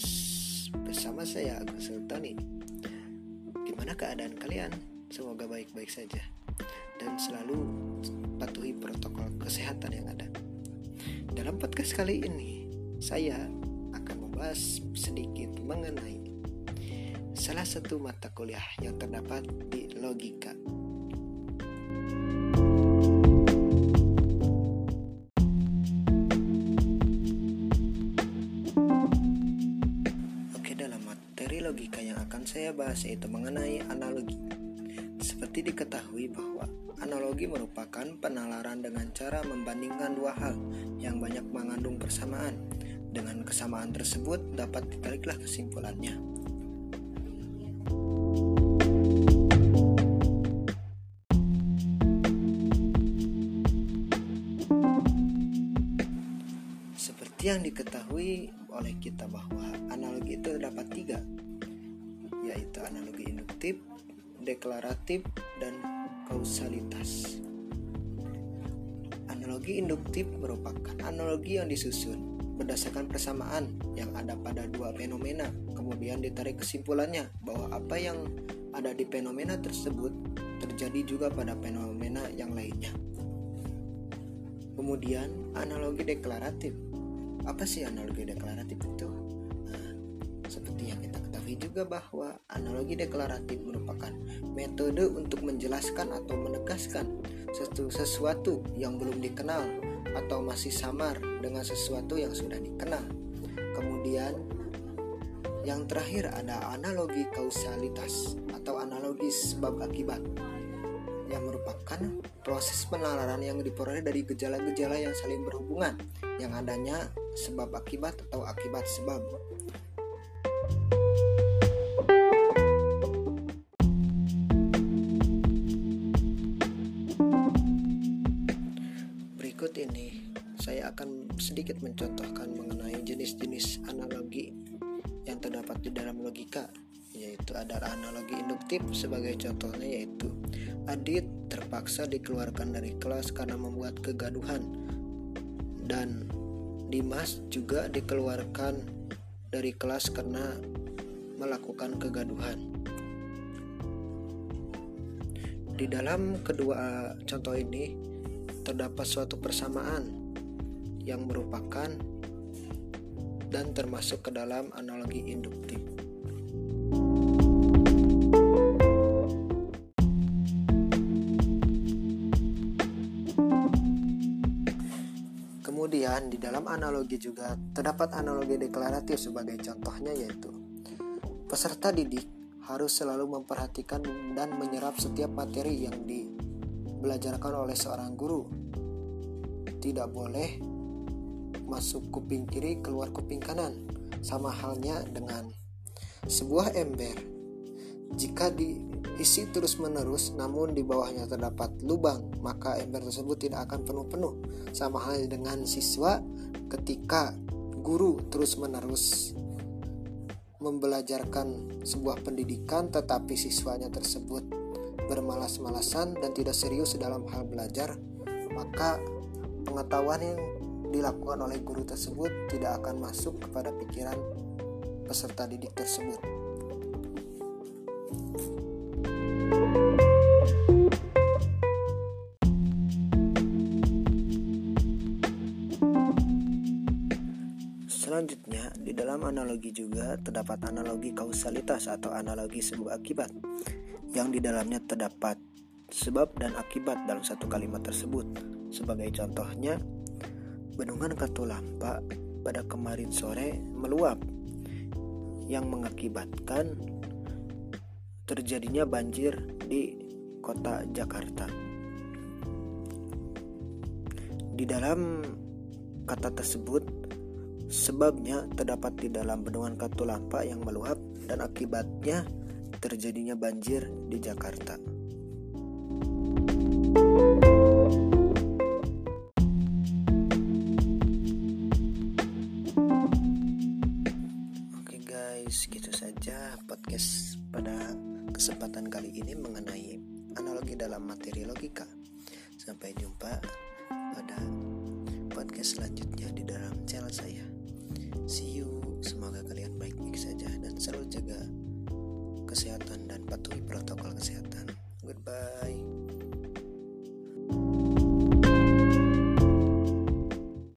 podcast bersama saya Agus Sultani. Gimana keadaan kalian? Semoga baik-baik saja dan selalu patuhi protokol kesehatan yang ada. Dalam podcast kali ini, saya akan membahas sedikit mengenai salah satu mata kuliah yang terdapat di logika. Akan saya bahas yaitu mengenai analogi. Seperti diketahui bahwa analogi merupakan penalaran dengan cara membandingkan dua hal yang banyak mengandung persamaan. Dengan kesamaan tersebut dapat ditariklah kesimpulannya. Seperti yang diketahui oleh kita bahwa analogi itu terdapat tiga deklaratif, dan kausalitas. Analogi induktif merupakan analogi yang disusun berdasarkan persamaan yang ada pada dua fenomena, kemudian ditarik kesimpulannya bahwa apa yang ada di fenomena tersebut terjadi juga pada fenomena yang lainnya. Kemudian analogi deklaratif. Apa sih analogi deklaratif itu? Nah, seperti yang kita juga bahwa analogi deklaratif merupakan metode untuk menjelaskan atau menegaskan sesuatu yang belum dikenal atau masih samar dengan sesuatu yang sudah dikenal. Kemudian yang terakhir ada analogi kausalitas atau analogi sebab akibat yang merupakan proses penalaran yang diperoleh dari gejala-gejala yang saling berhubungan yang adanya sebab akibat atau akibat sebab. Sedikit mencontohkan mengenai jenis-jenis analogi yang terdapat di dalam logika yaitu ada analogi induktif sebagai contohnya yaitu Adit terpaksa dikeluarkan dari kelas karena membuat kegaduhan dan Dimas juga dikeluarkan dari kelas karena melakukan kegaduhan. Di dalam kedua contoh ini terdapat suatu persamaan yang merupakan dan termasuk ke dalam analogi induktif. Kemudian di dalam analogi juga terdapat analogi deklaratif sebagai contohnya yaitu peserta didik harus selalu memperhatikan dan menyerap setiap materi yang dibelajarkan oleh seorang guru tidak boleh masuk kuping kiri keluar kuping kanan. Sama halnya dengan sebuah ember. Jika diisi terus-menerus namun di bawahnya terdapat lubang maka ember tersebut tidak akan penuh-penuh. Sama halnya dengan siswa ketika guru terus-menerus membelajarkan sebuah pendidikan tetapi siswanya tersebut bermalas-malasan dan tidak serius dalam hal belajar maka pengetahuan yang dilakukan oleh guru tersebut tidak akan masuk kepada pikiran peserta didik tersebut. Selanjutnya, di dalam analogi juga terdapat analogi kausalitas atau analogi sebab akibat yang di dalamnya terdapat sebab dan akibat dalam satu kalimat tersebut. Sebagai contohnya, bendungan Katulampa pada kemarin sore meluap yang mengakibatkan terjadinya banjir di kota Jakarta. Di dalam kata tersebut, sebabnya terdapat di dalam bendungan Katulampa yang meluap dan akibatnya terjadinya banjir di Jakarta. Podcast pada kesempatan kali ini mengenai analogi dalam materi logika. Sampai jumpa pada podcast selanjutnya di dalam channel saya. See you. semoga kalian baik-baik saja dan selalu jaga kesehatan dan patuhi protokol kesehatan goodbye